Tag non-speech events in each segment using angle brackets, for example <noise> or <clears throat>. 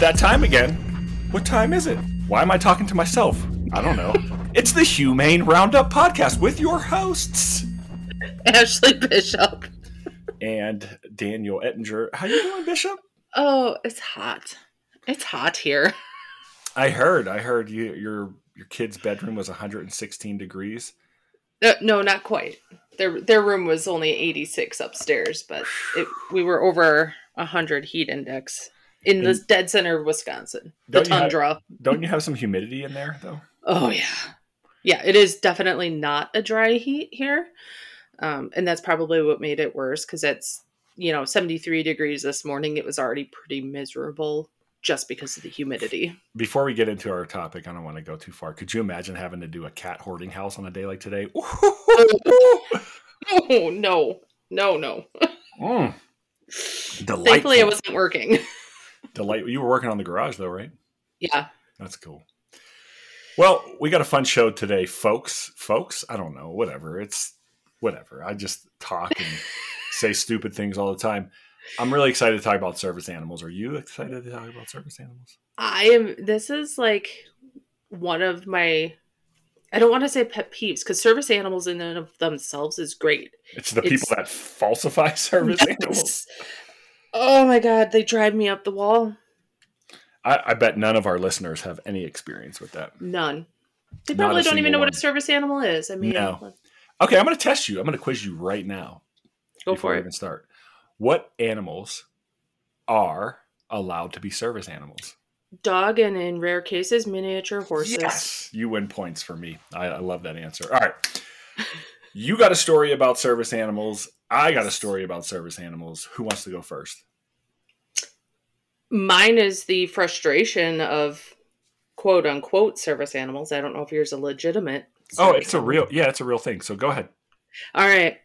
that time again. What time is it? Why am I talking to myself? I don't know. <laughs> it's the Humane Roundup podcast with your hosts Ashley Bishop. and Daniel Ettinger. How you doing, Bishop? Oh, it's hot. It's hot here. I heard. I heard you, your your kid's bedroom was 116 degrees. No, no, not quite. Their their room was only 86 upstairs, but it, we were over 100 heat index in the And- dead center of Wisconsin, the Don't you have- tundra. Don't you have some humidity in there though? Oh yeah, yeah. It is definitely not a dry heat here, um, and that's probably what made it worse because it's you know 73 degrees this morning. It was already pretty miserable just because of the humidity. Before we get into our topic, I don't want to go too far. Could you imagine having to do a cat hoarding house on a day like today? <laughs> Oh no, no, no. Mm. Thankfully, it wasn't working. <laughs> Delight. You were working on the garage though, right? Yeah. That's cool. Well, we got a fun show today, folks. Folks, I don't know, whatever. It's whatever. I just talk and <laughs> say stupid things all the time. I'm really excited to talk about service animals. Are you excited to talk about service animals? I am. This is like one of my. I don't want to say pet peeves because service animals in and of themselves is great. It's the It's- people that falsify service animals. <laughs> Oh my god, they drive me up the wall. I, I bet none of our listeners have any experience with that. None. They Not probably don't even know what a service animal is. I mean, No. Okay, I'm going to test you. I'm going to quiz you right now. go before for it. even start. What animals are allowed to be service animals? Dog and in rare cases, miniature horses. Yes, you win points for me. I, I love that answer. All right, <laughs> you got a story about service animals. I got a story about service animals. Who wants to go first? Mine is the frustration of quote unquote service animals. I don't know if yours a legitimate. Oh, it's a real yeah, it's a real thing. So go ahead. All right.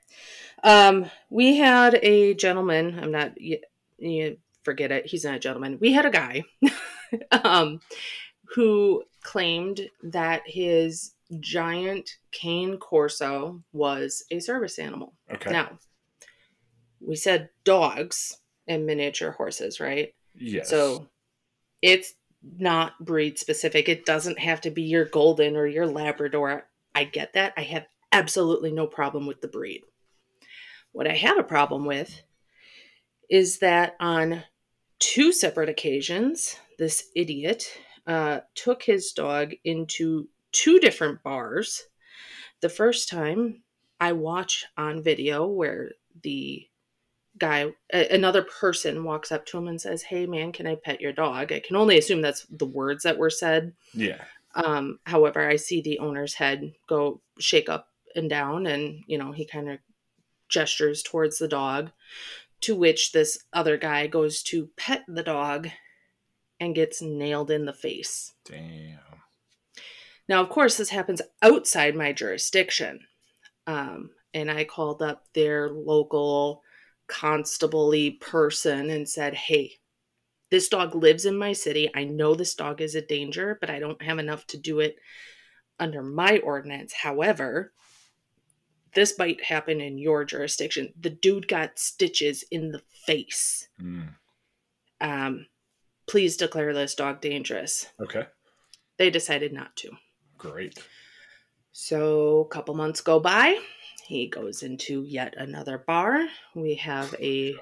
Um, we had a gentleman. I'm not. You, you forget it. He's not a gentleman. We had a guy, <laughs> um, who claimed that his giant cane corso was a service animal. Okay. Now, we said dogs and miniature horses, right? yes. So it's not breed specific. It doesn't have to be your golden or your Labrador. I get that. I have absolutely no problem with the breed. What I have a problem with is that on two separate occasions, this idiot uh, took his dog into two different bars. The first time I watch on video where the guy a- another person walks up to him and says hey man can i pet your dog i can only assume that's the words that were said yeah. um however i see the owner's head go shake up and down and you know he kind of gestures towards the dog to which this other guy goes to pet the dog and gets nailed in the face Damn. now, of course, this happens outside my jurisdiction. Um, and I called up their local constable person and said, Hey, this dog lives in my city. I know this dog is a danger, but I don't have enough to do it under my ordinance. However, this might happen in your jurisdiction. The dude got stitches in the face. Mm. Um, please declare this dog dangerous. Okay. They decided not to. Great. So a couple months go by. He goes into yet another bar. We have a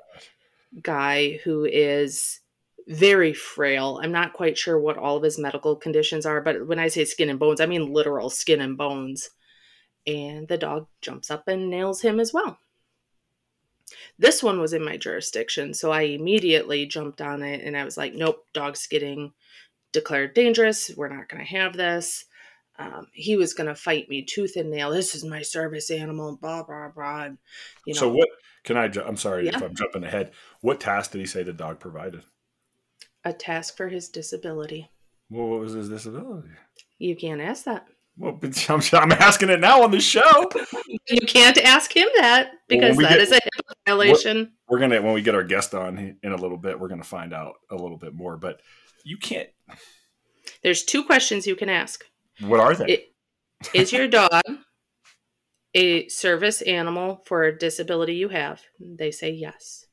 guy who is very frail. I'm not quite sure what all of his medical conditions are, but when I say skin and bones, I mean literal skin and bones. And the dog jumps up and nails him as well. This one was in my jurisdiction, so I immediately jumped on it and I was like, nope, dog's getting declared dangerous. We're not going to have this um, he was going to fight me tooth and nail. This is my service animal, blah blah blah. And, you know, so what can I? I'm sorry if I'm jumping ahead. What task did he say the dog provided? a task for his disability. Well, what was his disability? You can't ask that. Well, but <laughs> I'm, I'm asking it now on the show. You can't ask him that because we that get- is a HIPAA violation. we're gonna when we get our guest on in a little bit we're gonna find out a little bit more but you can't There's two questions you can ask. What are they It- Is your dog a service animal for a disability you have? They say yes.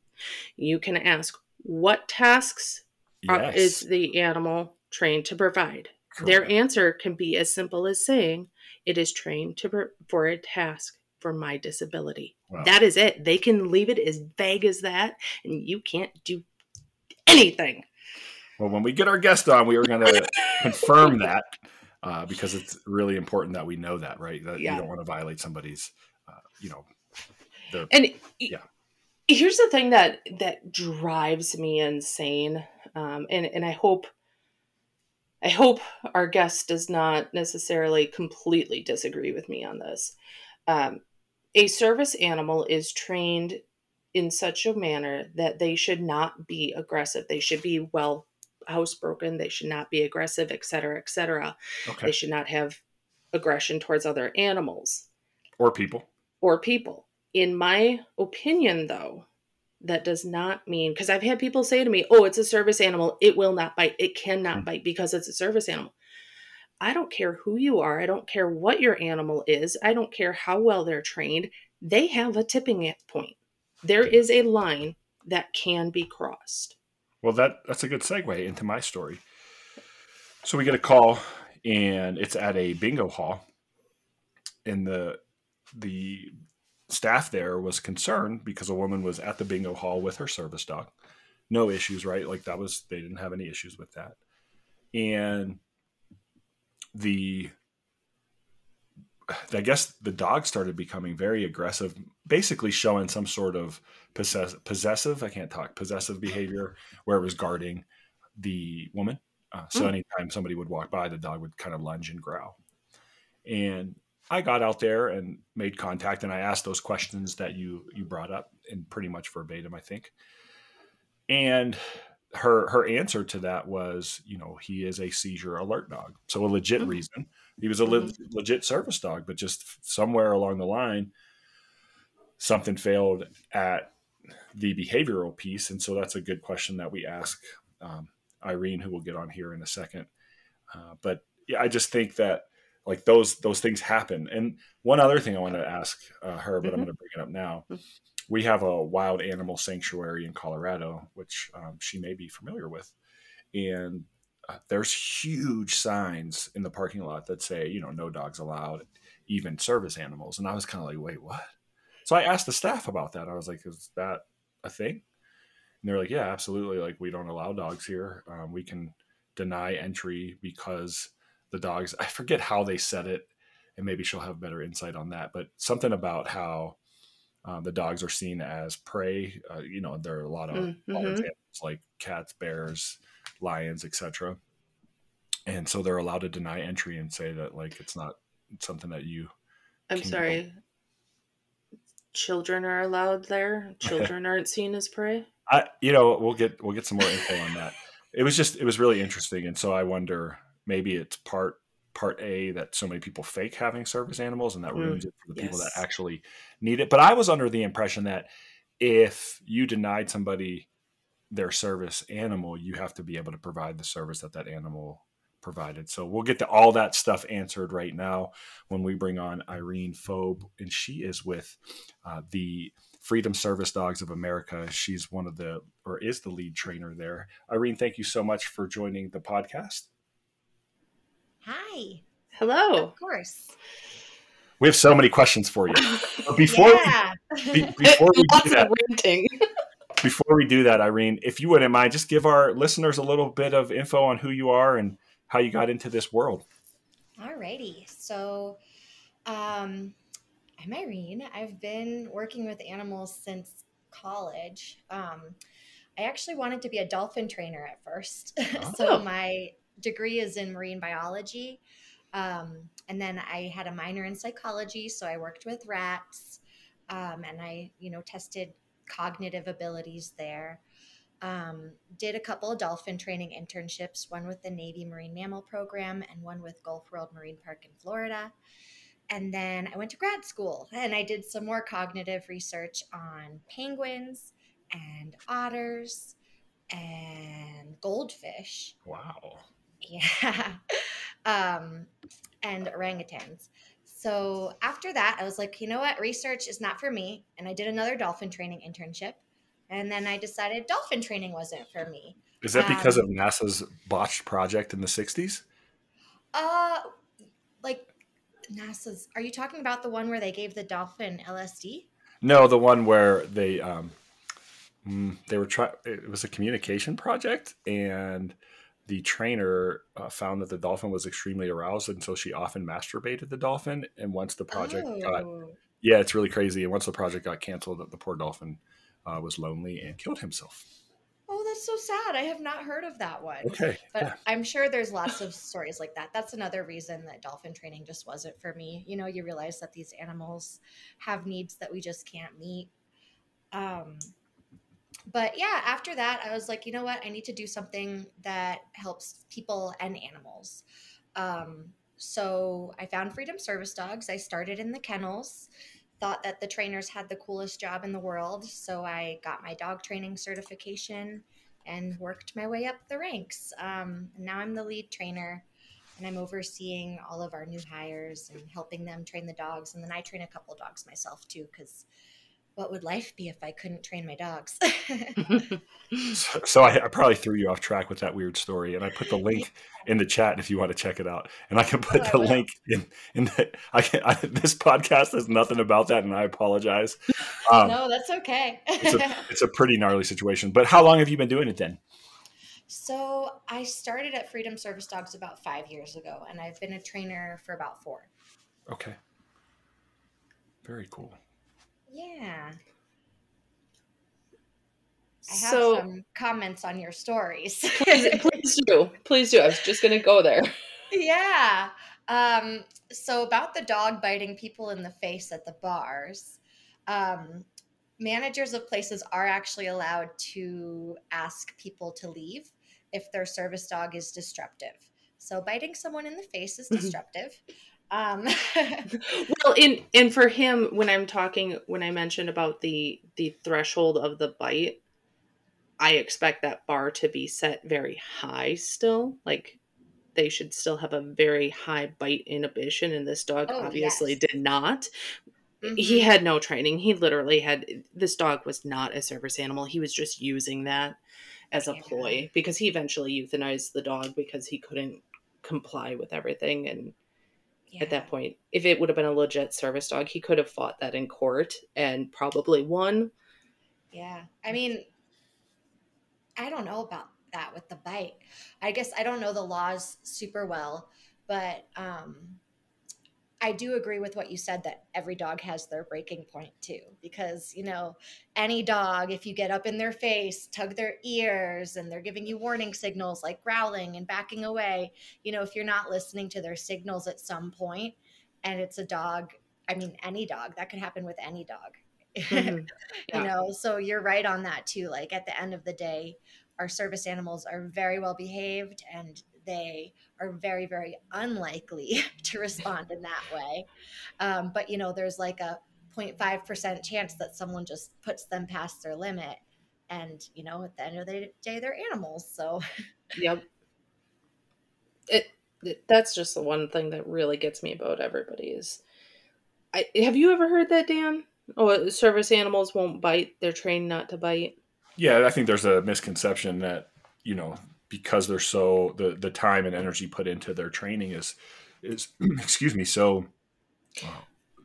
You can ask, what tasks Yes. is the animal trained to provide? Their answer can be as simple as saying, "It is trained to per- for a task for my disability." Wow. That is it. They can leave it as vague as that, and you can't do anything. Well, when we get our guest on, we are going <laughs> to confirm that uh, because it's really important that we know that, right? That Yeah. you don't want to violate somebody's, uh, you know, their And Yeah. here's the thing that that drives me insane, um, and and I hope I hope our guest does not necessarily completely disagree with me on this. Um, a service animal is trained in such a manner that they should not be aggressive. They should be well housebroken. They should not be aggressive, et cetera, et cetera. They should not have aggression towards other animals or people. or people. In my opinion, though, that does not mean because I've had people say to me, "Oh, it's a service animal. It will not bite. It cannot Hmm. bite because it's a service animal." I don't care who you are. I don't care what your animal is. I don't care how well they're trained. They have a tipping point. There is a line that can be crossed. Well, that that's a good segue into my story. So we get a call, and it's at a bingo hall, and the the staff there was concerned because a woman was at the bingo hall with her service dog. No issues, right? Like that was they didn't have any issues with that, and the I guess the dog started becoming very aggressive, basically showing some sort of possess- possessive, I can't talk, possessive behavior where it was guarding the woman. Uh, so Mm. anytime somebody would walk by, the dog would kind of lunge and growl. And I got out there and made contact, and I asked those questions that you you brought up, in pretty much verbatim, I think. And her her answer to that was, you know, he is a seizure alert dog, so a legit Mhm. reason. He was a le- legit service dog, but just somewhere along the line, something failed at the behavioral piece, and so that's a good question that we ask um, Irene, who we'll get on here in a second. Uh, but yeah, I just think that like those those things happen. And one other thing I want to ask uh, her, but I'm Mhm. going to bring it up now. We have a wild animal sanctuary in Colorado, which um, she may be familiar with, and uh, there's huge signs in the parking lot that say, you know, no dogs allowed, even service animals. And I was kind of like, wait, what? So I asked the staff about that. I was like, is that a thing? And they're like, yeah, absolutely. Like, we don't allow dogs here. Um, we can deny entry because the dogs, <laughs> I forget how they said it, and maybe she'll have better insight on that, but something about how um, the dogs are seen as prey. Uh, you know, there are a lot of mm-hmm. animals like cats, bears, lions, etc. And so they're allowed to deny entry and say that like it's not something that you I'm sorry. Children are allowed there. Children aren't seen as prey. I you know we'll get we'll get some more info on that. It was just it was really interesting, and so I wonder maybe it's part part A that so many people fake having service animals, and that Mm, ruins it for the people that actually need it. But I was under the impression that if you denied somebody their service animal, you have to be able to provide the service that that animal provided. So we'll get to all that stuff answered right now when we bring on Irene Fobe, and she is with uh, the Freedom Service Dogs of America. She's one of the, or is the lead trainer there. Irene, thank you so much for joining the podcast. Hi. Hello. Of course. We have so many questions for you. But before yeah. we, be- before we do that, ranting. before we do that, Irene, if you wouldn't mind, just give our listeners a little bit of info on who you are and how you got into this world. Alrighty. So, um, I'm Irene. I've been working with animals since college. Um, I actually wanted to be a dolphin trainer at first. <laughs> Oh. so, my degree is in marine biology. Um, and then I had a minor in psychology. So, I worked with rats um, and I, you know, tested cognitive abilities there. Um, did a couple of dolphin training internships, one with the Navy Marine Mammal Program and one with Gulf World Marine Park in Florida. And then I went to grad school and I did some more cognitive research on penguins and otters and goldfish. Wow. Yeah. <laughs> um, and orangutans. So after that, I was like, you know what? Research is not for me. And I did another dolphin training internship. And then I decided dolphin training wasn't for me. Is that because Um, of NASA's botched project in the 60s? Uh, like NASA's. Are you talking about the one where they gave the dolphin LSD? No, the one where they um, mm, they were trying. It was a communication project, and the trainer uh, found that the dolphin was extremely aroused, and so she often masturbated the dolphin. And once the project got, Oh. yeah, it's really crazy. And once the project got canceled, the poor dolphin uh, was lonely and killed himself. Oh, that's so sad. I have not heard of that one. Okay, But yeah. I'm sure there's lots of stories like that. That's another reason that dolphin training just wasn't for me. You know, you realize that these animals have needs that we just can't meet. Um, but yeah, after that, I was like, you know what? I need to do something that helps people and animals. Um, so I found Freedom Service Dogs. I started in the kennels, thought that the trainers had the coolest job in the world. So I got my dog training certification and worked my way up the ranks. Um, now I'm the lead trainer and I'm overseeing all of our new hires and helping them train the dogs. And then I train a couple dogs myself too, because what would life be if I couldn't train my dogs? <laughs> <laughs> So, so I, I probably threw you off track with that weird story, and I put the <laughs> link in the chat if you want to check it out. And I can put Oh, the will. link in. In the, I can. I, this podcast has nothing about that, and I apologize. Um, no, that's okay. it's a it's a pretty gnarly situation. But how long have you been doing it then? so I started at Freedom Service Dogs about five years ago, and I've been a trainer for about four. Okay. Very cool. Yeah. I have So some comments on your stories. <laughs> please, please do, please do. I was just gonna go there. <laughs> yeah. Um, so about the dog biting people in the face at the bars, um, managers of places are actually allowed to ask people to leave if their service dog is disruptive. So biting someone in the face is Mhm. disruptive. Um, <laughs> Well, in and for him, when I'm talking, when I mentioned about the the threshold of the bite, I expect that bar to be set very high still. Like they should still have a very high bite inhibition, and this dog Oh, obviously yes. did not. mhm. He had no training. He literally had this dog was not a service animal. He was just using that as a Yeah. ploy because he eventually euthanized the dog because he couldn't comply with everything and Yeah. at that point. If it would have been a legit service dog, he could have fought that in court and probably won. Yeah. I mean, I don't know about that with the bite. I guess I don't know the laws super well, but um, I do agree with what you said that every dog has their breaking point too. Because, you know, any dog, if you get up in their face, tug their ears, and they're giving you warning signals like growling and backing away, you know, if you're not listening to their signals at some point and it's a dog, I mean, any dog, that could happen with any dog. <laughs> Mhm. Yeah. you know so you're right on that too like at the end of the day our service animals are very well behaved and they are very very unlikely <laughs> to respond in that way um, but you know there's like a 0.5% chance that someone just puts them past their limit and you know at the end of the day they're animals so Yep. It, it that's just the one thing that really gets me about everybody is I have you ever heard that, Dan? Oh, service animals won't bite. They're trained not to bite. Yeah, I think there's a misconception that you know because they're so the the time and energy put into their training is is <clears throat> excuse me so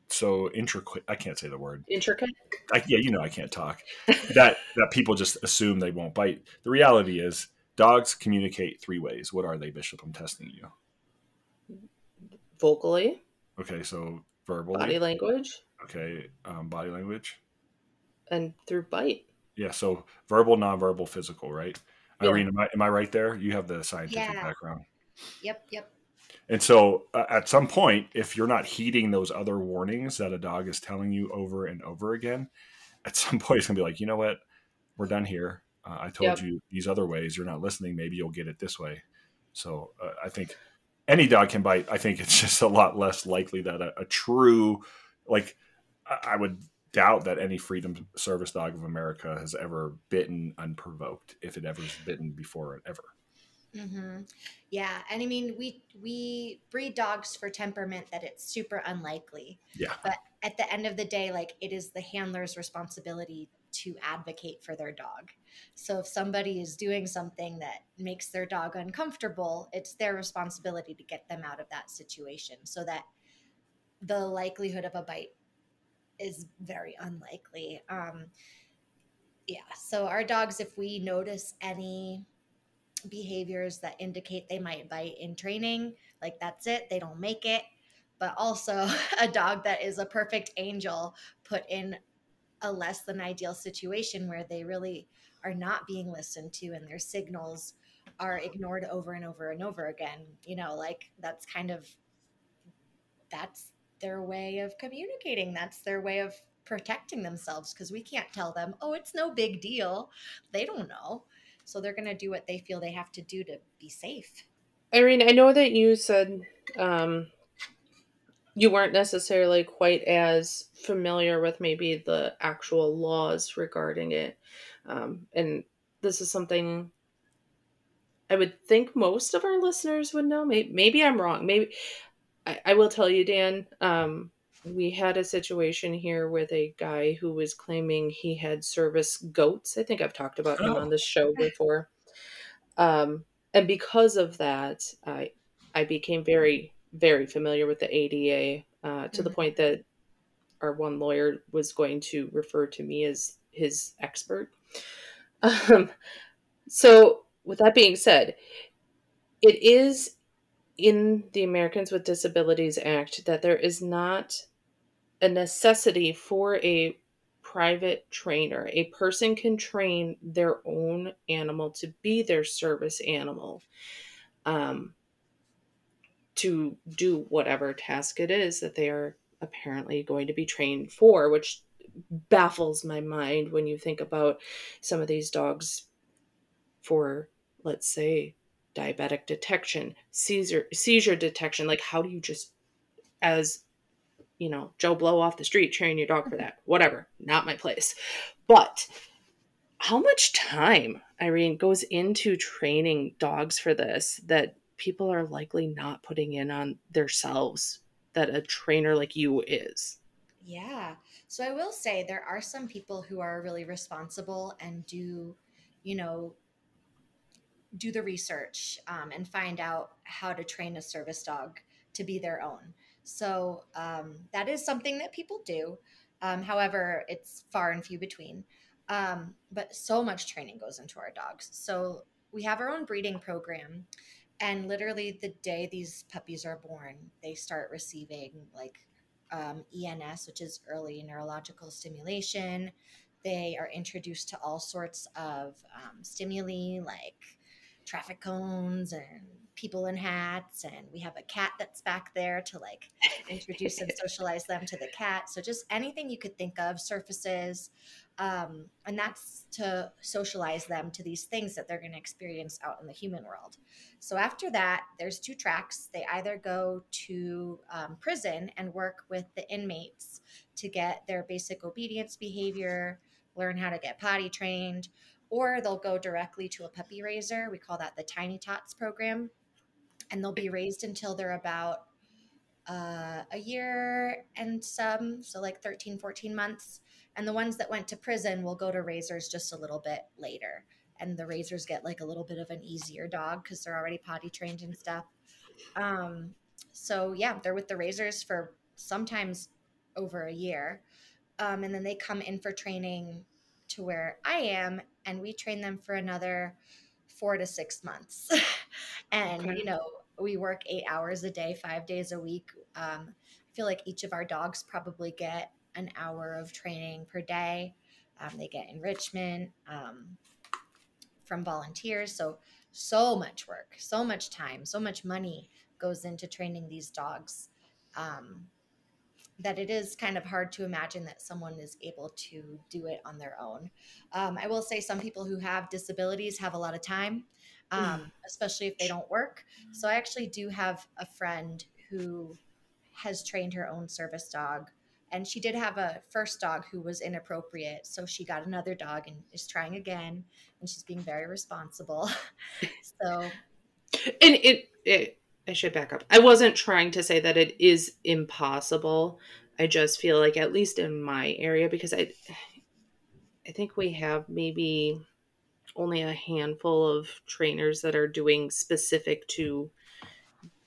so intricate. I can't say the word. Intricate. I, yeah, you know I can't talk. that that people just assume they won't bite. The reality is dogs communicate three ways. What are they, Bishop? I'm testing you. Vocally, Okay, so verbal. body language, okay, um, body language. and through bite. Yeah, so verbal, nonverbal, physical, right? Yeah. Irene, am I, am I right there? You have the scientific Yeah. background. yep yep And so uh, at some point, if you're not heeding those other warnings that a dog is telling you over and over again, at <laughs> some point it's going to be like, you know what? We're done here. Uh, I told Yep. you these other ways. You're not listening. Maybe you'll get it this way. So uh, I think any dog can bite. I think it's <laughs> just a lot less likely that a, a true, like, I I would doubt that any freedom service dog of America has ever bitten unprovoked, if it ever's bitten before ever. hmm Yeah, and I mean, we we breed dogs for temperament that it's super unlikely. Yeah. But at the end of the day, like it is the handler's responsibility to advocate for their dog. So if somebody is doing something that makes their dog uncomfortable, it's their responsibility to get them out of that situation so that the likelihood of a bite is very unlikely. Um, yeah, so our dogs, if we notice any behaviors that indicate they might bite in training, like that's it, they don't make it. But also, <laughs> a dog that is a perfect angel put in a less than ideal situation where they really are not being listened to and their signals are ignored over and over and over again. You know, like that's kind of that's their way of communicating. That's their way of protecting themselves because we can't tell them, oh, it's no big deal. They don't know. So they're going to do what they feel they have to do to be safe. Irene, I know that you said um, you weren't necessarily quite as familiar with maybe the actual laws regarding it. Um, and this is something I would think most of our listeners would know. Maybe, maybe I'm wrong. Maybe I, I will tell you, Dan. Um, we had a situation here with a guy who was claiming he had service goats. I think I've talked about him on this show before. Um, and because of that, I I became very very familiar with the ADA uh, to mm-hmm. the point that our one lawyer was going to refer to me as his expert. Um, so, with that being said, it is in the Americans with Disabilities Act that there is not a necessity for a private trainer. A person can train their own animal to be their service animal. Um, to do whatever task it is that they are apparently going to be trained for, which baffles my mind when you think about some of these dogs for, let's say, diabetic detection, seizure seizure detection. Like, how do you just, as you know, Joe Blow off the street, train your dog for that? Mm-hmm. Whatever, not my place. But how much time, Irene, goes into training dogs for this that people are likely not putting in on themselves that a trainer like you is. Yeah. So I will say there are some people who are really responsible and do, you know, do the research um, and find out how to train a service dog to be their own. So um, that is something that people do. Um, however, it's far and few between. Um, but so much training goes into our dogs. So we have our own breeding program and literally the day these puppies are born they start receiving like um, ens which is early neurological stimulation they are introduced to all sorts of um, stimuli like traffic cones and people in hats and we have a cat that's back there to like introduce and <laughs> socialize them to the cat. So just anything you could think of surfaces um, and that's to socialize them to these things that they're going to experience out in the human world. So after that there's two tracks. They either go to um, prison and work with the inmates to get their basic obedience behavior learn how to get potty trained or they'll go directly to a puppy raiser we call that the tiny tots program and they'll be raised until they're about uh, a year and some so like 13 14 months and the ones that went to prison will go to raisers just a little bit later. And the raisers get like a little bit of an easier dog because they're already potty trained and stuff. Um, so yeah, they're with the raisers for sometimes over a year. Um, and then they come in for training to where I am, and we train them for another four to six months. <laughs> and, okay. you know, we work eight hours a day, five days a week. Um, I feel like each of our dogs probably get an hour of training per day. Um, they get enrichment um, from volunteers. So, so much work, so much time, so much money goes into training these dogs um, that it is kind of hard to imagine that someone is able to do it on their own. Um, I will say some people who have disabilities have a lot of time, um, especially if they don't work. So, I actually do have a friend who has trained her own service dog and she did have a first dog who was inappropriate so she got another dog and is trying again and she's being very responsible <laughs> so and it, it i should back up i wasn't trying to say that it is impossible i just feel like at least in my area because i I think we have maybe only a handful of trainers that are doing specific to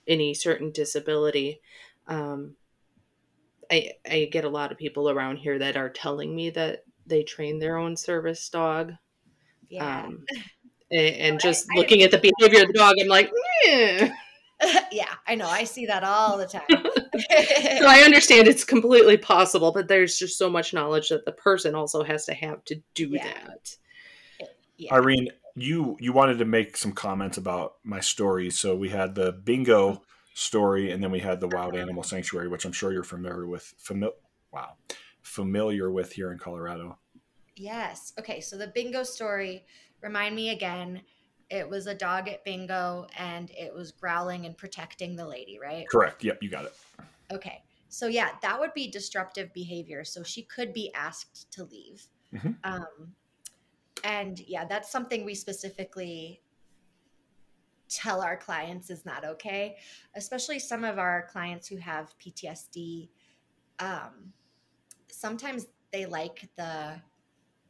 any certain disability. Um, I I get a lot of people around here that are telling me that they train their own service dog. Yeah. Um, <laughs> and, and just I- looking at the behavior of the dog, I'm like, eh. <laughs> yeah, I know. I see that all the time. <laughs> so I understand it's completely possible, but there's just so much knowledge that the person also has to have to do Yeah. that. yeah. Irene, you you wanted to make some comments about my story. So we had the bingo uh-huh. story, and then we had the wild uh-huh. animal sanctuary, which I'm sure you're familiar with. Famil- wow, familiar with here in Colorado. Yes. Okay. So the bingo story, remind me again. It was a dog at bingo and it was growling and protecting the lady, right? Correct. Yep, you got it. Okay. So yeah, that would be disruptive behavior. So she could be asked to leave. Mhm. Um, and yeah, that's something we specifically tell our clients is not okay, especially some of our clients who have PTSD. Um, sometimes they like the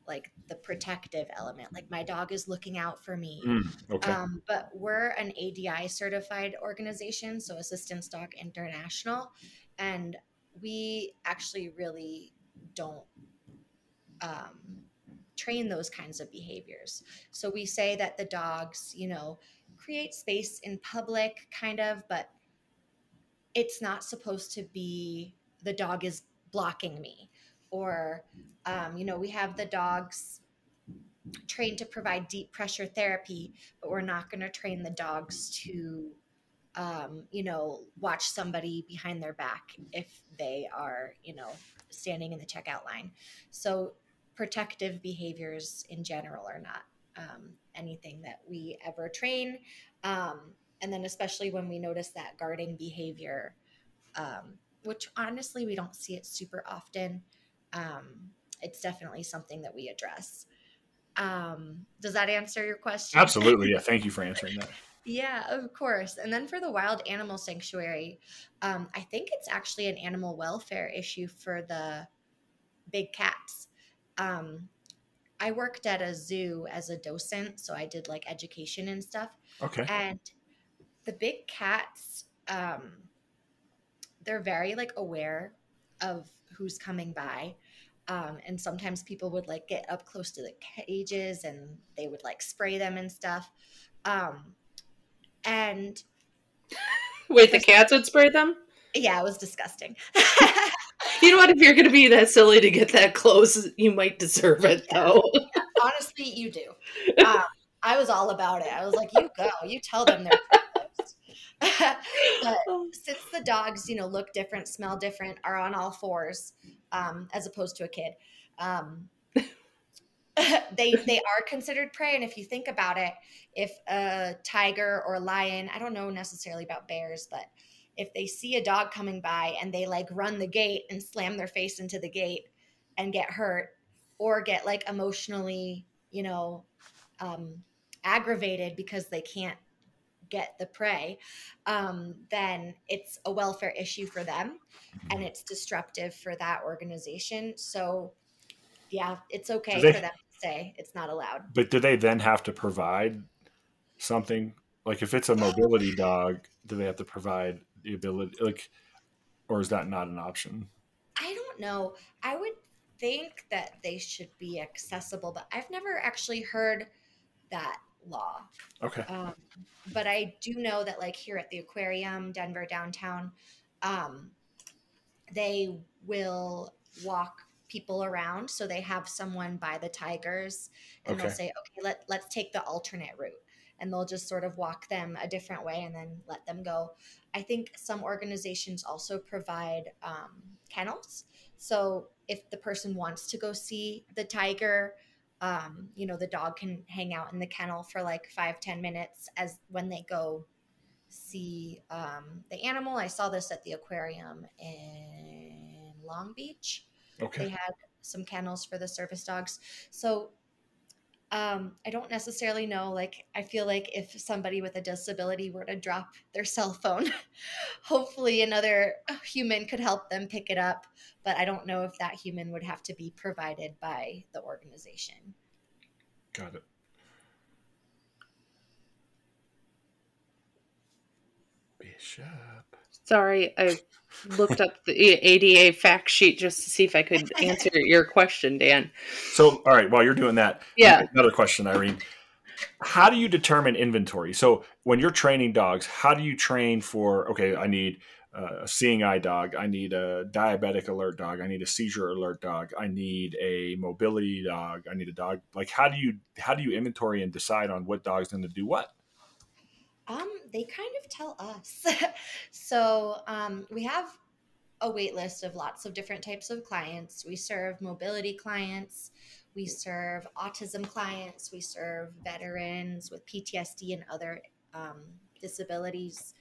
like the protective element like my dog is looking out for me Mm, okay. um, but we're an ADI certified organization, so Assistance Dog International, and we actually really don't um, train those kinds of behaviors. So we say that the dogs, you know, create space in public, kind of, but it's not supposed to be the dog is blocking me or um, you know we have the dogs trained to provide deep pressure therapy but we're not going to train the dogs to um, you know watch somebody behind their back if they are you know standing in the checkout line. So protective behaviors in general are not um, anything that we ever train. Um, and then especially when we notice that guarding behavior um, which honestly we don't see it super often um, it's definitely something that we address um, does that answer your question Absolutely. Yeah. Thank you for <laughs> answering that. yeah, of course. And then for the wild animal sanctuary, um, I think it's actually an animal welfare issue for the big cats. Um, I worked at a zoo as a docent, so I did like education and stuff. Okay. And the big cats, um, they're very like aware of who's coming by. Um, and sometimes people would like get up close to the cages and they would like spray them and stuff. Um, and <laughs> Wait, the cats would spray them? yeah, it was disgusting. <laughs> You know what? If you're going to be that silly to get that close, you might deserve it, though. Honestly, you do. Um, I was all about it. I was like, you go, you tell them they're. <laughs> <laughs> but since the dogs, you know, look different, smell different, are on all fours, um, as opposed to a kid, um, <laughs> they they are considered prey. And if you think about it, if a tiger or a lion, I don't know necessarily about bears, but if they see a dog coming by and they like run the gate and slam their face into the gate and get hurt or get like emotionally, you know, um, aggravated because they can't get the prey, um, then it's a welfare issue for them and it's disruptive for that organization. So, yeah, it's okay they- for them to say it's not allowed. But do they then have to provide something? Like if it's a mobility dog, do they have to provide the ability like or is that not an option? I don't know. I would think that they should be accessible, but I've never actually heard that law. Okay. Um, but I do know that, like here at the aquarium, Denver downtown, um, they will walk people around. So they have someone by the tigers, and Okay. they'll say, "Okay, let let's take the alternate route," and they'll just sort of walk them a different way and then let them go. I think some organizations also provide um, kennels. So if the person wants to go see the tiger, um, you know, the dog can hang out in the kennel for like five, ten minutes as when they go see um, the animal. I saw this at the aquarium in Long Beach. Okay. They had some kennels for the service dogs. So Um, I don't necessarily know. Like, I feel like if somebody with a disability were to drop their <laughs> cell phone, hopefully another human could help them pick it up. But I don't know if that human would have to be provided by the organization. Got it. Bishop. Sorry, I looked up the ADA fact sheet just to see if I could <laughs> answer your question, Dan. So, all right, while you're doing that, Yeah. another question, Irene. How do you determine inventory? So, when you're training dogs, how do you train for, okay, I need uh, a seeing eye dog, I need a diabetic alert dog, I need a seizure alert dog, I need a mobility dog, I need a dog. Like, how do you how do you inventory and decide on what dog's going to do what? Um, they kind of tell us. <laughs> so um, we have a wait list of lots of different types of clients. We serve mobility clients, we serve autism clients, we serve veterans with PTSD and other um, disabilities.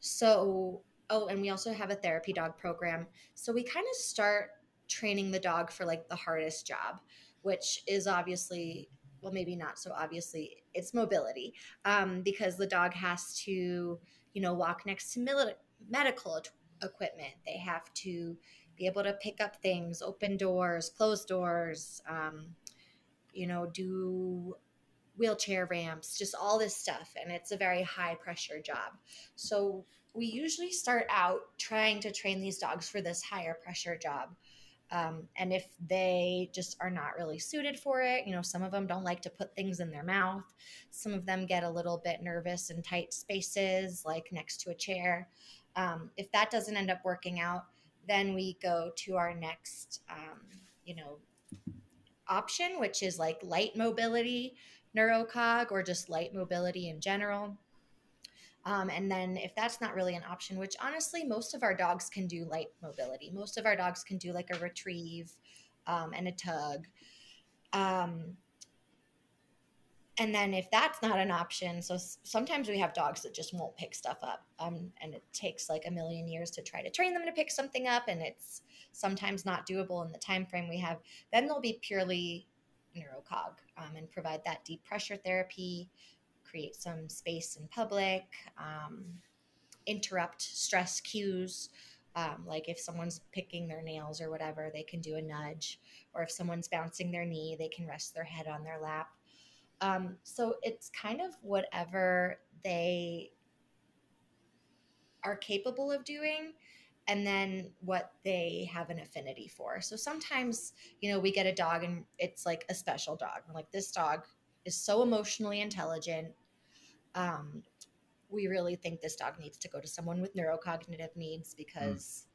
So, oh, and we also have a therapy dog program. So we kind of start training the dog for like the hardest job, which is obviously, well, maybe not so obviously, it's mobility um, because the dog has to, you know, walk next to mili- medical equipment. They have to be able to pick up things, open doors, close doors, um, you know, do wheelchair ramps, just all this stuff. And it's a very high pressure job. So we usually start out trying to train these dogs for this higher pressure job. Um, and if they just are not really suited for it, you know, some of them don't like to put things in their mouth. Some of them get a little bit nervous in tight spaces, like next to a chair. Um, if that doesn't end up working out, then we go to our next, um, you know, option, which is like light mobility neurocog or just light mobility in general. Um, and then if that's not really an option, which honestly, most of our dogs can do light mobility. Most of our dogs can do like a retrieve um, and a tug. Um, and then if that's not an option, so sometimes we have dogs that just won't pick stuff up, um, and it takes like a million years to try to train them to pick something up, and it's sometimes not doable in the time frame we have. Then they'll be purely neurocog um, and provide that deep pressure therapy, create some space in public, um, interrupt stress cues. Um, like if someone's picking their nails or whatever, they can do a nudge. Or if someone's bouncing their knee, they can rest their head on their lap. Um, so it's kind of whatever they are capable of doing and then what they have an affinity for. So sometimes, you know, we get a dog and it's like a special dog. We're like, this dog is so emotionally intelligent. Um, we really think this dog needs to go to someone with neurocognitive needs because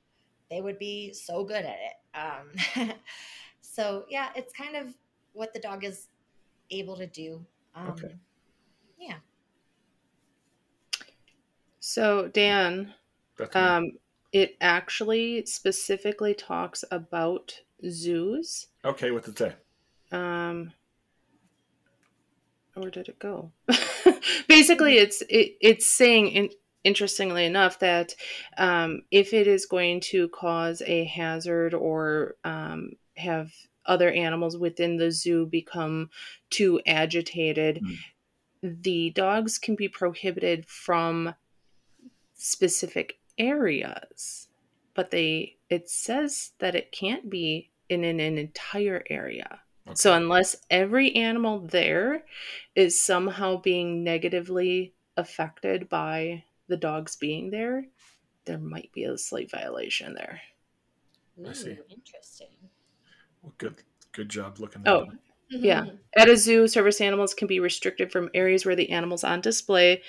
they would be so good at it. Um, <laughs> so, yeah, it's kind of what the dog is able to do. Um, Okay. Yeah. So, Dan, um, it actually specifically talks about zoos. okay, what did it say? Um, where did it go? <laughs> Basically, it's it, it's saying, in, interestingly enough, that um, if it is going to cause a hazard or um, have other animals within the zoo become too agitated, the dogs can be prohibited from specific areas. But they it says that it can't be in an, an entire area. So unless every animal there is somehow being negatively affected by the dogs being there, there might be a slight violation there. I see. Interesting. Well, good good job looking that Oh, up. Yeah. Mm-hmm. At a zoo, service animals can be restricted from areas where the animals on display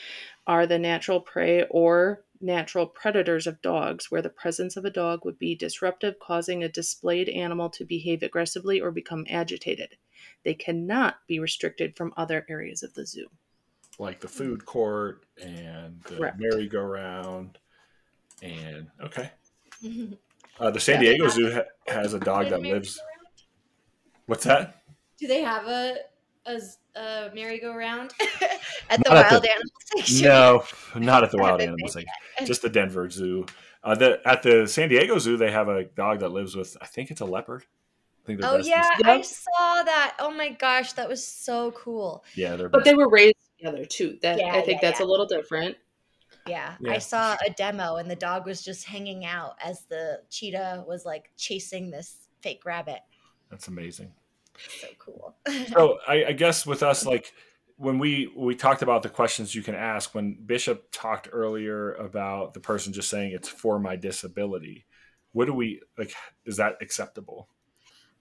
are the natural prey or natural predators of dogs, where the presence of a dog would be disruptive, causing a displayed animal to behave aggressively or become agitated. They cannot be restricted from other areas of the zoo. Like the food court and the Correct. merry-go-round. And okay. <laughs> Uh, the San Diego Zoo ha- has a dog that lives. What's that? Do they have a a, z- a merry-go-round <laughs> at the Not at wild the- animal <laughs> section? No, not at the <laughs> Wild haven't Animals been Section. Just the Denver Zoo. Uh, the at the San Diego Zoo, they have a dog that lives with. I think it's a leopard. think Oh besties. yeah, I saw that. Oh my gosh, that was so cool. yeah, they're But besties. they were raised together too. That Yeah, I think yeah, that's a little different. Yeah, Yeah. I saw a demo and the dog was just hanging out as the cheetah was like chasing this fake rabbit. That's amazing. So cool. So <laughs> I, I guess with us, like when we we talked about the questions you can ask, when Bishop talked earlier about the person just saying it's for my disability, what do we like? Is that acceptable?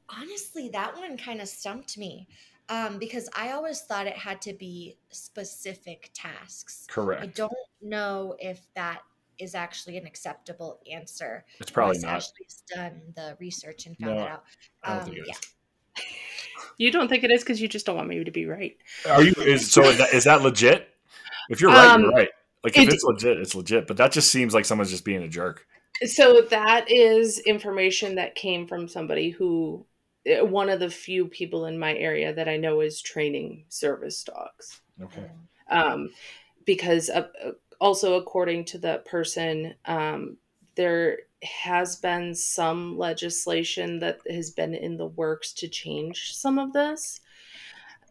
Honestly, that one kind of stumped me um, because I always thought it had to be specific tasks. Correct. I don't know if that is actually an acceptable answer. It's probably not. Ashley's done the research and found No, that out. I don't Um, think it is. yeah. You don't think it is because you just don't want me to be right. Are you? Is so? Is that, is that legit? If you're right, you're Um, right. Like if it- it's legit, it's legit. But that just seems like someone's just being a jerk. So that is information that came from somebody who, eh, one of the few people in my area that I know is training service dogs. Okay. um, because uh, also according to the person um, there has been some legislation that has been in the works to change some of this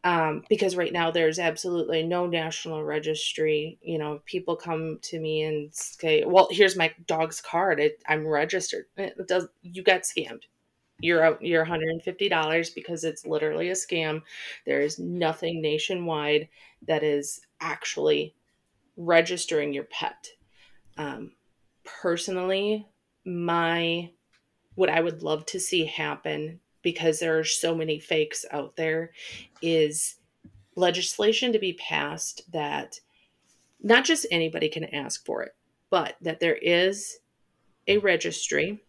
um, because right now there's absolutely no national registry. You know people come to me and say well here's my dog's card. It, i'm registered. It does you got scammed. You're out you're $150 because it's literally a scam. There is nothing nationwide that is actually registering your pet. Um, personally, my what I would love to see happen because there are so many fakes out there is legislation to be passed that not just anybody can ask for it, but that there is a registry.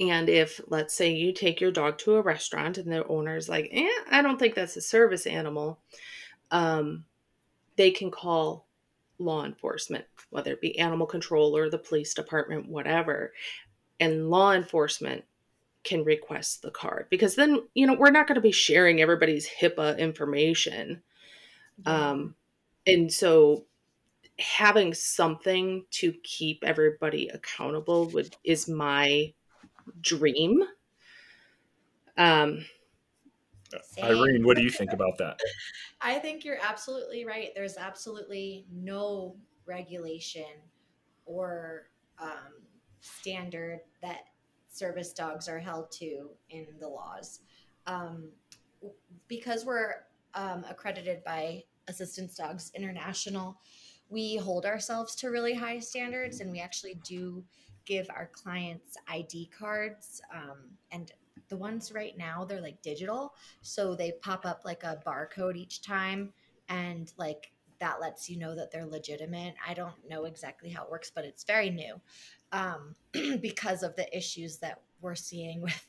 And if, let's say, you take your dog to a restaurant and the owner is like, eh, I don't think that's a service animal, um, they can call law enforcement, whether it be animal control or the police department, whatever. And law enforcement can request the card because then, you know, we're not going to be sharing everybody's HIPAA information. Um, and so having something to keep everybody accountable would is my dream. Um, Same. Irene, what do you think about that? <laughs> I think you're absolutely right. There's absolutely no regulation or um, standard that service dogs are held to in the laws. Um, because we're um, accredited by Assistance Dogs International, we hold ourselves to really high standards and we actually do give our clients ID cards. Um, and the ones right now, they're like digital. So they pop up like a barcode each time. And like that lets you know that they're legitimate. I don't know exactly how it works, but it's very new um, <clears throat> because of the issues that we're seeing with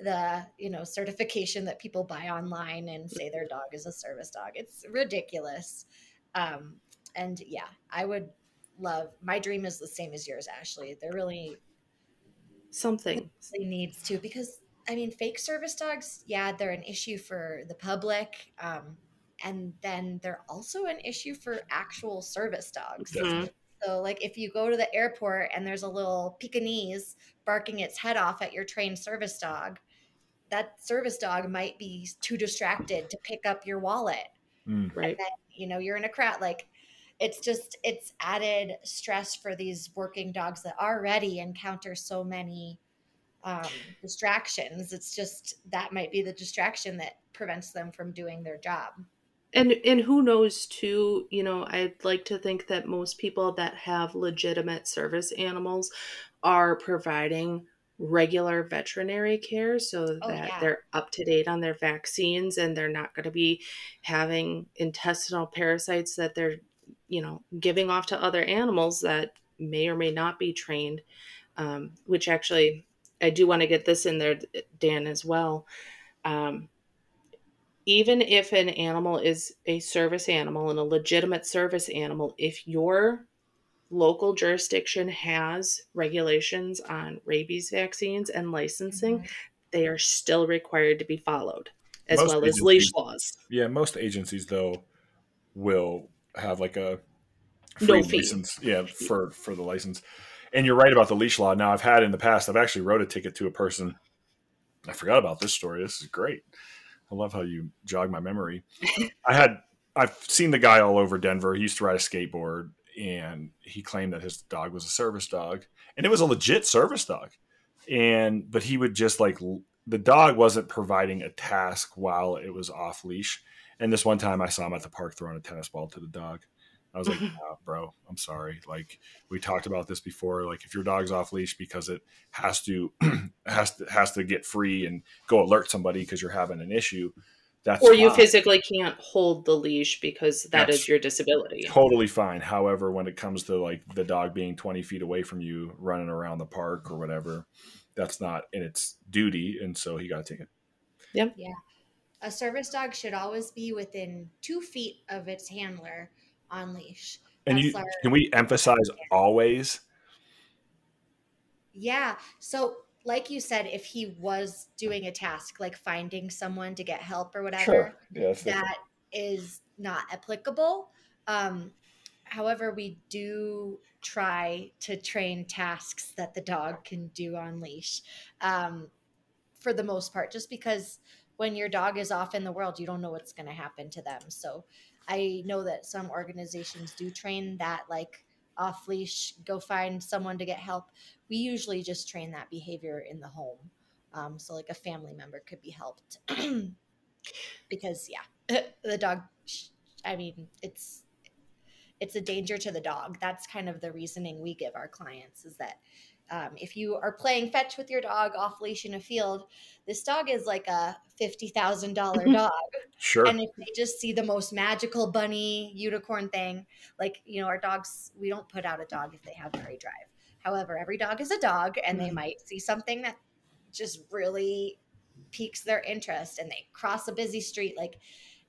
the you know certification that people buy online and say their dog is a service dog. It's ridiculous. Um, and yeah, I would love. My dream is the same as yours, Ashley. There really something. needs to because I mean, fake service dogs, yeah, they're an issue for the public. Um, and then they're also an issue for actual service dogs. Definitely. So, like, if you go to the airport and there's a little Pekingese barking its head off at your trained service dog, that service dog might be too distracted to pick up your wallet. Mm. Right. You know, you're in a crowd. Like, it's just, it's added stress for these working dogs that already encounter so many um, distractions. It's just that might be the distraction that prevents them from doing their job. and and who knows too you know i'd like to think that most people that have legitimate service animals are providing regular veterinary care so Oh, that yeah. they're up to date on their vaccines and they're not going to be having intestinal parasites that they're you know giving off to other animals that may or may not be trained um, which actually i do want to get this in there dan as well um, even if an animal is a service animal and a legitimate service animal, if your local jurisdiction has regulations on rabies vaccines and licensing, Mhm. they are still required to be followed, as Most well as leash laws. Yeah, most agencies though will have like a No free fee. license. Yeah, for for the license. And you're right about the leash law. Now I've had in the past, I've actually wrote a ticket to a person I forgot about this story. This is great. I love how you jog my memory. <laughs> I had I've seen the guy all over Denver. He used to ride a skateboard, and he claimed that his dog was a service dog, and it was a legit service dog. And but he would just like the dog wasn't providing a task while it was off leash. And this one time, I saw him at the park throwing a tennis ball to the dog. I was like, oh, bro, I'm sorry. Like we talked about this before. Like if your dog's off leash because it has to <clears throat> has to has to get free and go alert somebody because you're having an issue. That's or you fine. physically can't hold the leash because that That's is your disability. Totally fine. However, when it comes to like the dog being 20 feet away from you, running around the park or whatever, that's not in its duty, and so he got to take it. Yep. Yeah. A service dog should always be within two feet of its handler on leash. And you, our, can we emphasize always? Yeah. So, like you said, if he was doing a task like finding someone to get help or whatever, sure. yeah, that is not applicable. Um, however, we do try to train tasks that the dog can do on leash um, for the most part, just because when your dog is off in the world, you don't know what's going to happen to them. So I know that some organizations do train that like off leash, go find someone to get help. We usually just train that behavior in the home. Um, so like a family member could be helped <clears throat> because yeah, <laughs> the dog, I mean, it's, it's a danger to the dog. That's kind of the reasoning we give our clients is that um, if you are playing fetch with your dog off leash in a field, this dog is like a fifty thousand dollar dog. Sure. And if they just see the most magical bunny unicorn thing, like you know, our dogs, we don't put out a dog if they have very drive. However, every dog is a dog, and they mm-hmm. might see something that just really piques their interest, and they cross a busy street like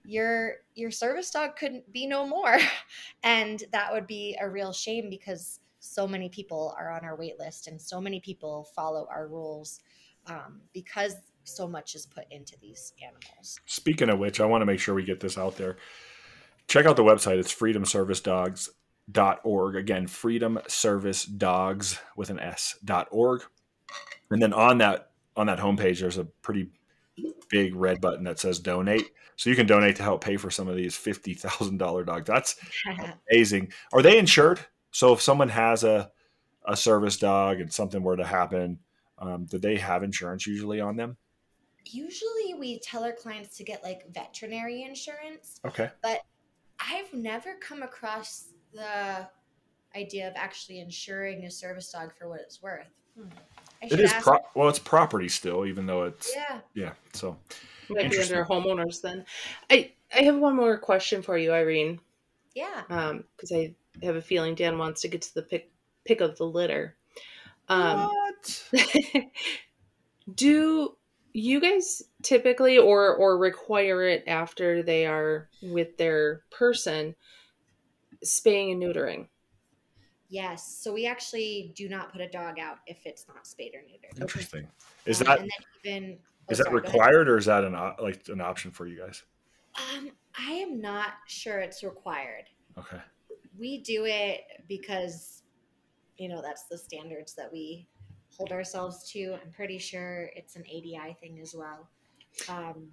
your your service dog couldn't be no more <laughs> and that would be a real shame because so many people are on our wait list and so many people follow our rules um, because so much is put into these animals. Speaking of which, I want to make sure we get this out there. Check out the website. It's freedomservicedogs.org. Again, freedomservicedogs with an S dot org. And then on that on that homepage, there's a pretty big red button that says donate. So you can donate to help pay for some of these fifty thousand dollar dogs. That's <laughs> amazing. Are they insured? So if someone has a a service dog and something were to happen, um, do they have insurance usually on them? Usually, we tell our clients to get like veterinary insurance. Okay. But I've never come across the idea of actually insuring a service dog for what it's worth. Hmm. It is pro- well, it's property still, even though it's yeah, yeah. So might be under homeowners then. I I have one more question for you, Irene. Yeah. Um, because I have a feeling Dan wants to get to the pick pick of the litter. Um, what? <laughs> do you guys typically or or require it after they are with their person spaying and neutering? Yes. So we actually do not put a dog out if it's not spayed or neutered. Interesting. Is um, that and then even oh, is sorry, that required or is that an like an option for you guys? Um, I am not sure it's required. Okay. We do it because you know that's the standards that we hold ourselves to. I'm pretty sure it's an ADI thing as well. Um,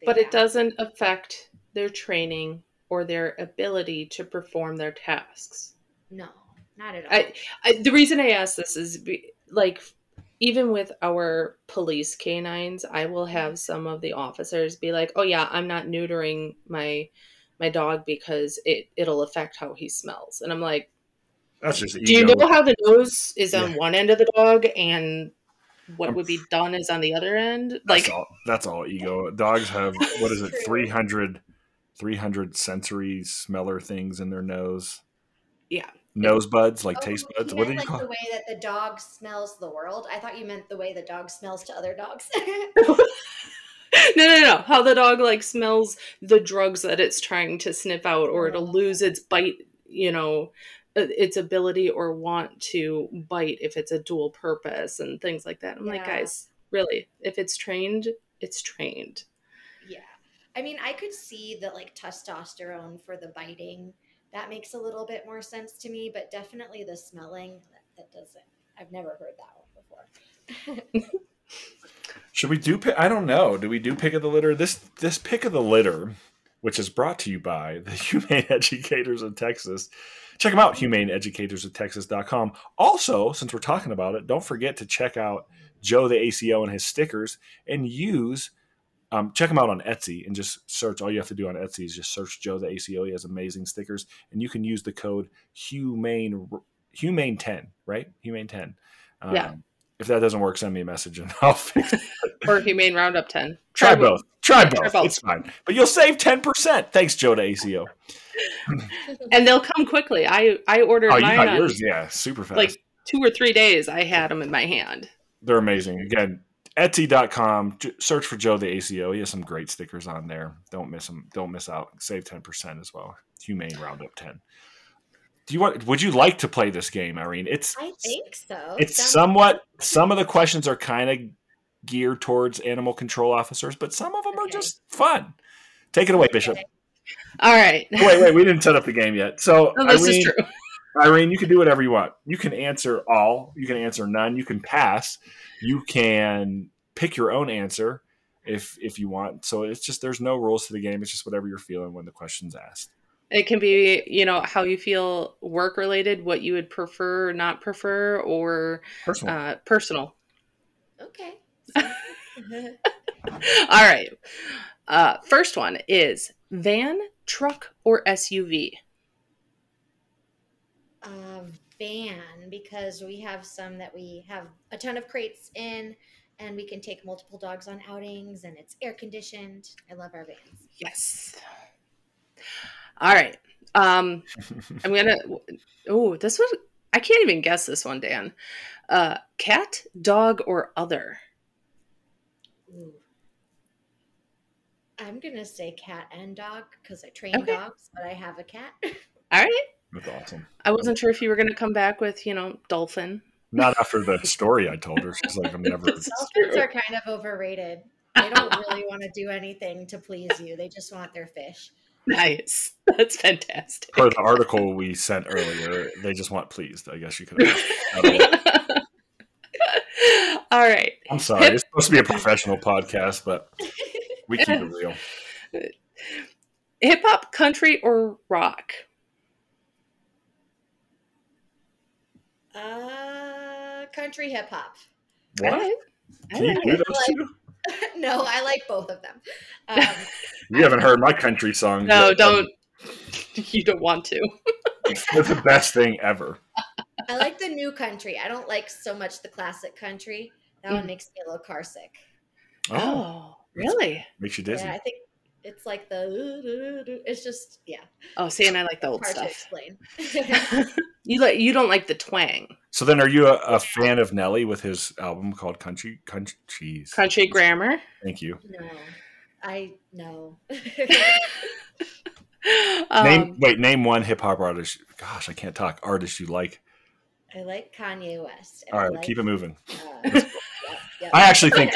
but, but yeah. it doesn't affect their training or their ability to perform their tasks. No, not at all. I, I the reason I ask this is be, like even with our police canines, I will have some of the officers be like, "Oh yeah, I'm not neutering my my dog because it it'll affect how he smells," and I'm like, that's just ego. Do you know how the nose is on yeah. one end of the dog and what would be <laughs> done is on the other end? Like that's all, that's all ego. Dogs have what is it <laughs> 300, 300 sensory smeller things in their nose. Yeah. Nose buds, like oh, taste buds. What do you like call the way that the dog smells the world? I thought you meant the way the dog smells to other dogs. <laughs> no, no, no. How the dog like smells the drugs that it's trying to sniff out, or it'll oh. lose its bite, you know, uh, its ability or want to bite if it's a dual purpose and things like that. I'm yeah. like, guys, really, if it's trained, it's trained. Yeah. I mean, I could see that like testosterone for the biting, that makes a little bit more sense to me, but definitely the smelling, that, that doesn't. I've never heard that one before. <laughs> Should we do? pi- I don't know. Do we do pick of the litter? This this pick of the litter, which is brought to you by the <laughs> Humane Educators of Texas. Check them out, humaneeducatorsofTexas.com. Also, since we're talking about it, don't forget to check out Joe the ACO and his stickers, and use. Um, check him out on Etsy and just search. All you have to do on Etsy is just search Joe the ACO. He has amazing stickers, and you can use the code humane humane ten, right? Humane ten. Um, Yeah. If that doesn't work, send me a message and <laughs> I'll fix it. Or Humane Roundup 10. Try both. both. Try both. try both. It's fine. But you'll save 10%. Thanks, Joe to ACO. <laughs> And they'll come quickly. I, I ordered Oh, you mine got yours? Yeah, super fast. like two or three days. I had them in my hand. They're amazing. Again, Etsy.com. Search for Joe the ACO. He has some great stickers on there. Don't miss them. Don't miss out. Save 10% as well. Humane Roundup 10. Do you want? Would you like to play this game, Irene? It's I think so. it's Sounds- somewhat. Some of the questions are kind of geared towards animal control officers, but some of them are just fun. Take it away, Bishop. Okay. All right. <laughs> wait, wait, we didn't set up the game yet. So, No, this Irene, is true. Irene, you can do whatever you want. You can answer all. You can answer none. You can pass. You can pick your own answer if if you want. So it's just there's no rules to the game. It's just whatever you're feeling when the question's asked. It can be, you know, how you feel work related, what you would prefer, or not prefer, or Personal. uh, personal. Okay. <laughs> <laughs> All right. Uh, first one is van, truck, or SUV. uh, van because we have some that we have a ton of crates in and we can take multiple dogs on outings and it's air conditioned. I love our vans. Yes. All right. Um, <laughs> I'm gonna. Oh, this one. I can't even guess this one, Dan. Uh, cat, dog, or other. Ooh. I'm gonna say cat and dog because I train Okay. dogs, but I have a cat. <laughs> All right. That's awesome. I wasn't sure if you were gonna come back with, you know, dolphin. Not after the story I told her. She's like, I'm never. <laughs> Dolphins are kind of overrated. They don't really want to do anything to please you. They just want their fish. Nice. <laughs> That's fantastic. Per the article we sent earlier, they just want pleased. I guess you could. <laughs> All right. I'm sorry. It's supposed to be a professional podcast, but we keep it real. <laughs> Hip hop, country, or rock? Uh, country hip hop. What? All right. Can you do those two? <laughs> no, I like both of them. Um, You haven't heard my country song. No, yet. don't. <laughs> You don't want to. <laughs> It's the best thing ever. I like the new country. I don't like so much the classic country. That one Mhm. makes me a little car sick. Oh, Oh, really? makes you dizzy. Yeah, I think it's like the. It's just yeah, Oh, see, and I like the old hard to stuff. explain. <laughs> you like you don't like the twang. So then, are you a, a fan of Nelly with his album called Country? Country, jeez. Country grammar. Thank you. no, I no. <laughs> Um, name wait, name one hip hop artist. Gosh, I can't talk. Artist you like? I like Kanye West. and All I right, like, keep it moving. uh, <laughs> yeah, yeah. I actually think,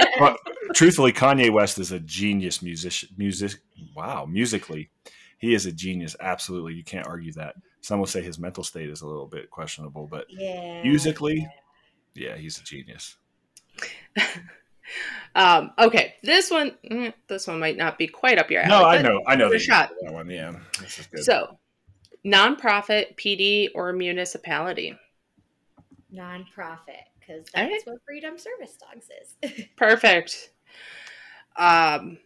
truthfully, Kanye West is a genius musician. Music, wow, musically, he is a genius. Absolutely, you can't argue that. Some will say his mental state is a little bit questionable, but yeah, musically, yeah, he's a genius. <laughs> um, okay, this one, mm, this one might not be quite up your alley. No, I know, I know give it the shot. that one. Yeah, this is good. So, nonprofit, PD, or municipality. nonprofit because that's right. what Freedom Service Dogs is. <laughs> Perfect. Um,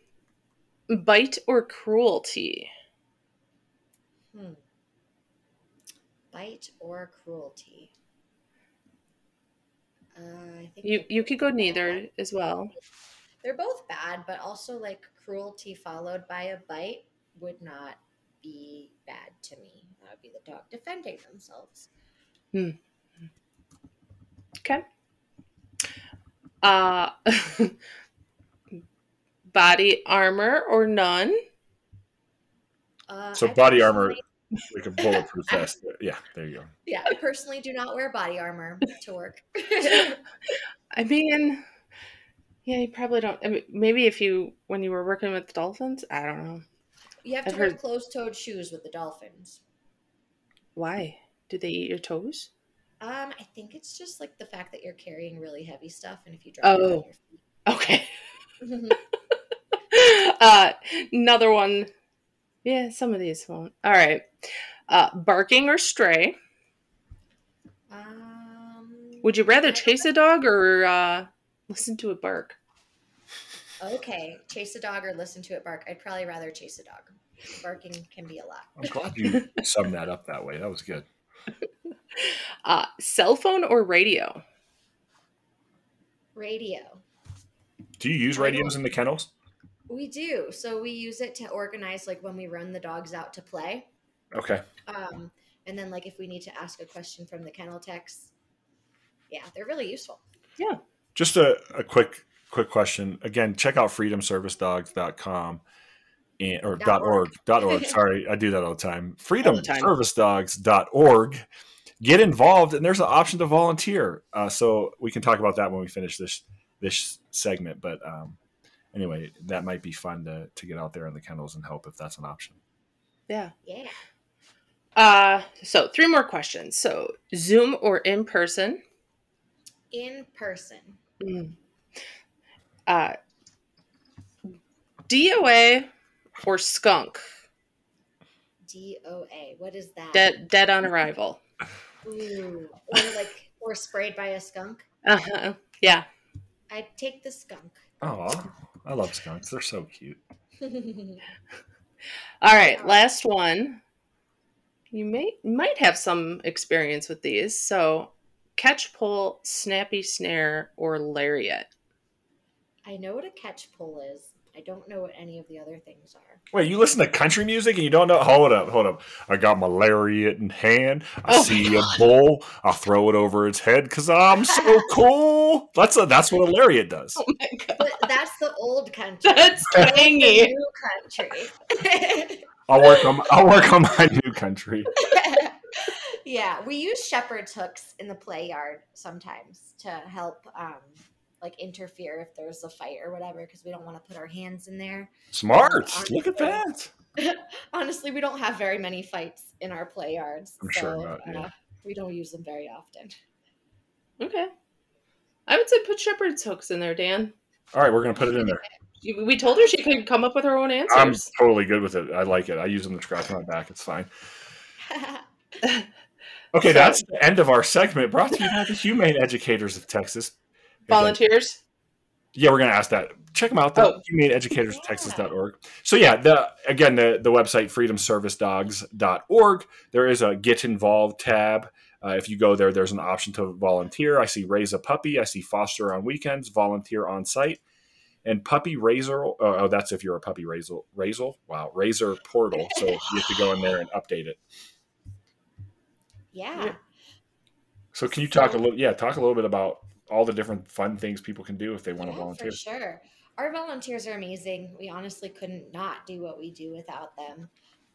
bite or cruelty. hmm. Bite or cruelty? Uh, I think You you could go bad. neither as well. They're both bad, but also like cruelty followed by a bite would not be bad to me. That would be the dog defending themselves. Okay. Uh, <laughs> body armor or none. Uh, So I body armor- like a bulletproof <laughs> vest. Yeah, there you go. Yeah, I personally do not wear body armor to work. <laughs> I mean, yeah, you probably don't. I mean, maybe if you when you were working with dolphins, I don't know you have to I've wear heard- closed-toed shoes with the dolphins. why. Do they eat your toes? Um, I think it's just like the fact that you're carrying really heavy stuff, and if you drop it Oh. on your feet, Okay. <laughs> uh, another one. Yeah, some of these won't. All right. Uh, barking or stray? um, Would you rather chase a dog or uh, listen to it bark? Okay, chase a dog or listen to it bark. I'd probably rather chase a dog. Barking can be a lot. I'm glad you summed that up that way. That was good. <laughs> Uh, cell phone or radio? Radio. Do you use radios in the kennels? We do. So we use it to organize like when we run the dogs out to play. Okay. Um, and then like if we need to ask a question from the kennel techs. Yeah, they're really useful. Yeah. Just a, a quick quick question. Again, check out freedomservicedogs.com and or Dot dot org. org. Dot org. <laughs> Sorry, I do that all the time. All the time. Freedomservicedogs.org. Get involved, and there's an option to volunteer. Uh, so we can talk about that when we finish this this segment. But um, anyway, that might be fun to to get out there in the kennels and help if that's an option. Yeah. Yeah. Uh, so three more questions. So Zoom or in person? In person. Mm. Uh, DOA or skunk? DOA. What is that? Dead, dead on arrival. <laughs> Ooh. Or like or sprayed by a skunk. Uh-huh. Yeah. I'd take the skunk. Oh, I love skunks. They're so cute. <laughs> All right. Last one. You may might have some experience with these. So catch pole, snappy snare, or lariat. I know what a catch pole is. I don't know what any of the other things are. Wait, you listen to country music and you don't know? Hold up, hold up. I got my lariat in hand. I Oh. see a bull. I'll throw it over its head because I'm so <laughs> cool. That's a, that's what a lariat does. Oh my god. But that's the old country. <laughs> That's the tangy. new country. I'll work on I'll work on my new country. <laughs> yeah, we use shepherd's hooks in the play yard sometimes to help um like interfere if there's a fight or whatever because we don't want to put our hands in there. Smart. Look at that. <laughs> Honestly, we don't have very many fights in our play yards. I'm so, sure not, yeah. uh, we don't use them very often. Okay. I would say put shepherd's hooks in there, Dan. All right, we're gonna put it in there. We told her she could come up with her own answer. I'm totally good with it. I like it. I use them to scratch my back. It's fine. <laughs> Okay, So- that's the end of our segment. Brought to you by the Humane Educators of Texas. Again, Volunteers. Yeah, we're going to ask that. Check them out, the Oh. humaneeducatorstexas.org. So yeah, the again the the website freedomservicedogs.org. There is a get involved tab. Uh, if you go there, there's an option to volunteer. I see raise a puppy. I see foster on weekends, volunteer on site, and puppy raiser. Oh, oh, that's if you're a puppy raiser. Raiser. Wow, raiser portal. So you have to go in there and update it. yeah. Yeah. So can you talk a little? Yeah, talk a little bit about all the different fun things people can do if they want to volunteer. For sure. Our volunteers are amazing. We honestly couldn't not do what we do without them.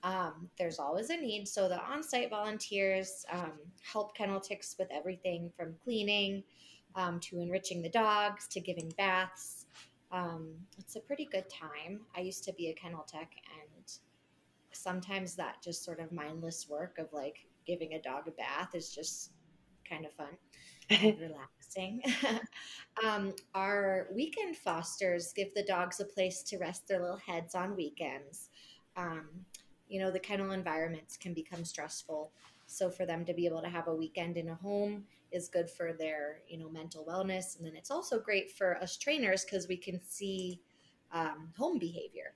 Um, there's always a need. So the on site volunteers um, help kennel techs with everything from cleaning um, to enriching the dogs to giving baths. Um, it's a pretty good time. I used to be a kennel tech, and sometimes that just sort of mindless work of like giving a dog a bath is just kind of fun and <laughs> relaxing. <laughs> um, our weekend fosters give the dogs a place to rest their little heads on weekends. Um, you know, the kennel environments can become stressful. So for them to be able to have a weekend in a home is good for their, you know, mental wellness. And then it's also great for us trainers because we can see um, home behavior.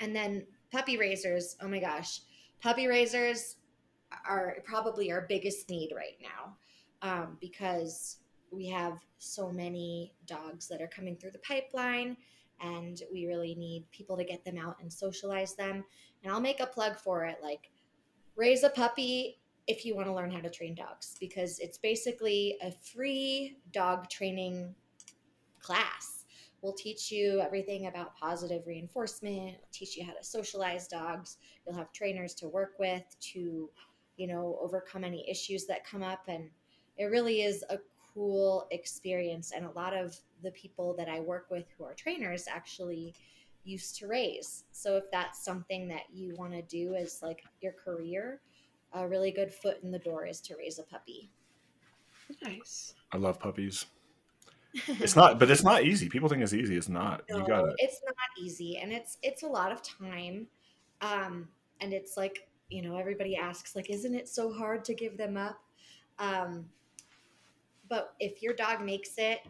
And then puppy raisers, oh my gosh, puppy raisers are probably our biggest need right now um, because we have so many dogs that are coming through the pipeline and we really need people to get them out and socialize them. And i'll make a plug for it like raise a puppy if you want to learn how to train dogs because it's basically a free dog training class. We'll teach you everything about positive reinforcement teach you how to socialize dogs. You'll have trainers to work with to you know overcome any issues that come up and it really is a cool experience and a lot of the people that i work with who are trainers actually used to raise so if that's something that you want to do as like your career a really good foot in the door is to raise a puppy Nice. I love puppies. <laughs> It's not, but it's not easy. People think it's easy. It's not. No, you got it. it's not easy, and it's it's a lot of time, um, and it's like you know everybody asks like, isn't it so hard to give them up? Um, but if your dog makes it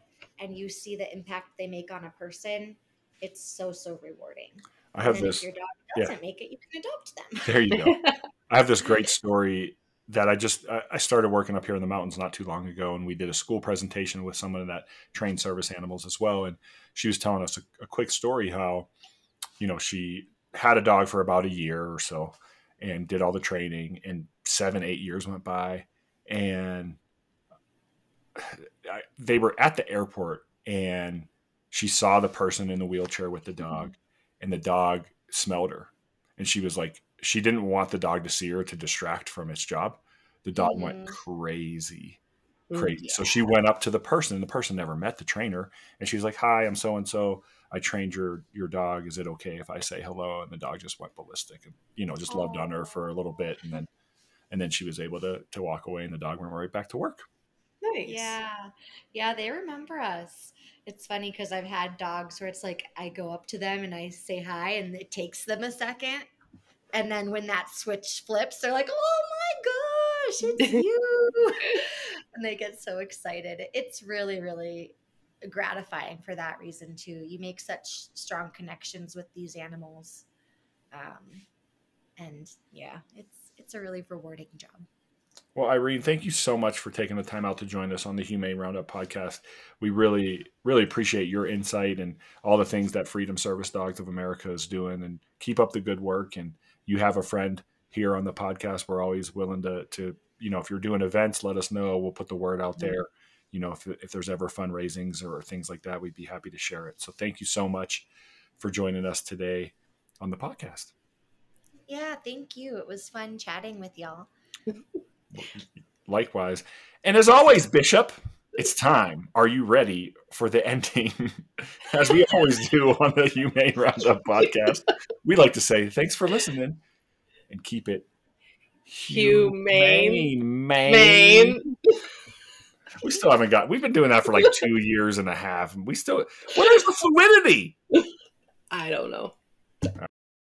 and you see the impact they make on a person, it's so so rewarding. I have this. if your dog doesn't make it, you can adopt them. There you go. <laughs> I have this great story that I just I I started working up here in the mountains not too long ago, and we did a school presentation with someone that trained service animals as well, and she was telling us a, a quick story how, you know, she had a dog for about a year or so, and did all the training, and seven eight years went by, and I, they were at the airport, and she saw the person in the wheelchair with the dog, and the dog smelled her, and she was like she didn't want the dog to see her to distract from its job. The dog went Mhm. crazy, crazy. So she went up to the person, and the person never met the trainer, and she's like, "Hi, I'm so and so. I trained your your dog. Is it okay if I say hello?" And the dog just went ballistic, and you know, just loved on her for a little bit, and then and then she was able to to walk away, and the dog went right back to work. Nice. Yeah. Yeah, they remember us. It's funny because I've had dogs where it's like I go up to them and I say hi and it takes them a second. And then when that switch flips, they're like, oh my gosh, it's <laughs> you. <laughs> and they get so excited. It's really, really gratifying for that reason too. You make such strong connections with these animals. Um, and yeah, it's it's a really rewarding job. Well, Irene, thank you so much for taking the time out to join us on the Humane Roundup podcast. We really, really appreciate your insight and all the things that Freedom Service Dogs of America is doing. And keep up the good work. And you have a friend here on the podcast. We're always willing to, to you know, if you're doing events, let us know. We'll put the word out there. You know, if, if there's ever fundraisings or things like that, we'd be happy to share it. So thank you so much for joining us today on the podcast. Yeah, thank you. It was fun chatting with y'all. <laughs> Likewise. And as always, Bishop, it's time. Are you ready for the ending? <laughs> as we <laughs> always do on the Humane Roundup podcast, we like to say thanks for listening and keep it Humane. Maine. We still haven't got, we've been doing that for like two years and a half. And we still, where's the fluidity? I don't know.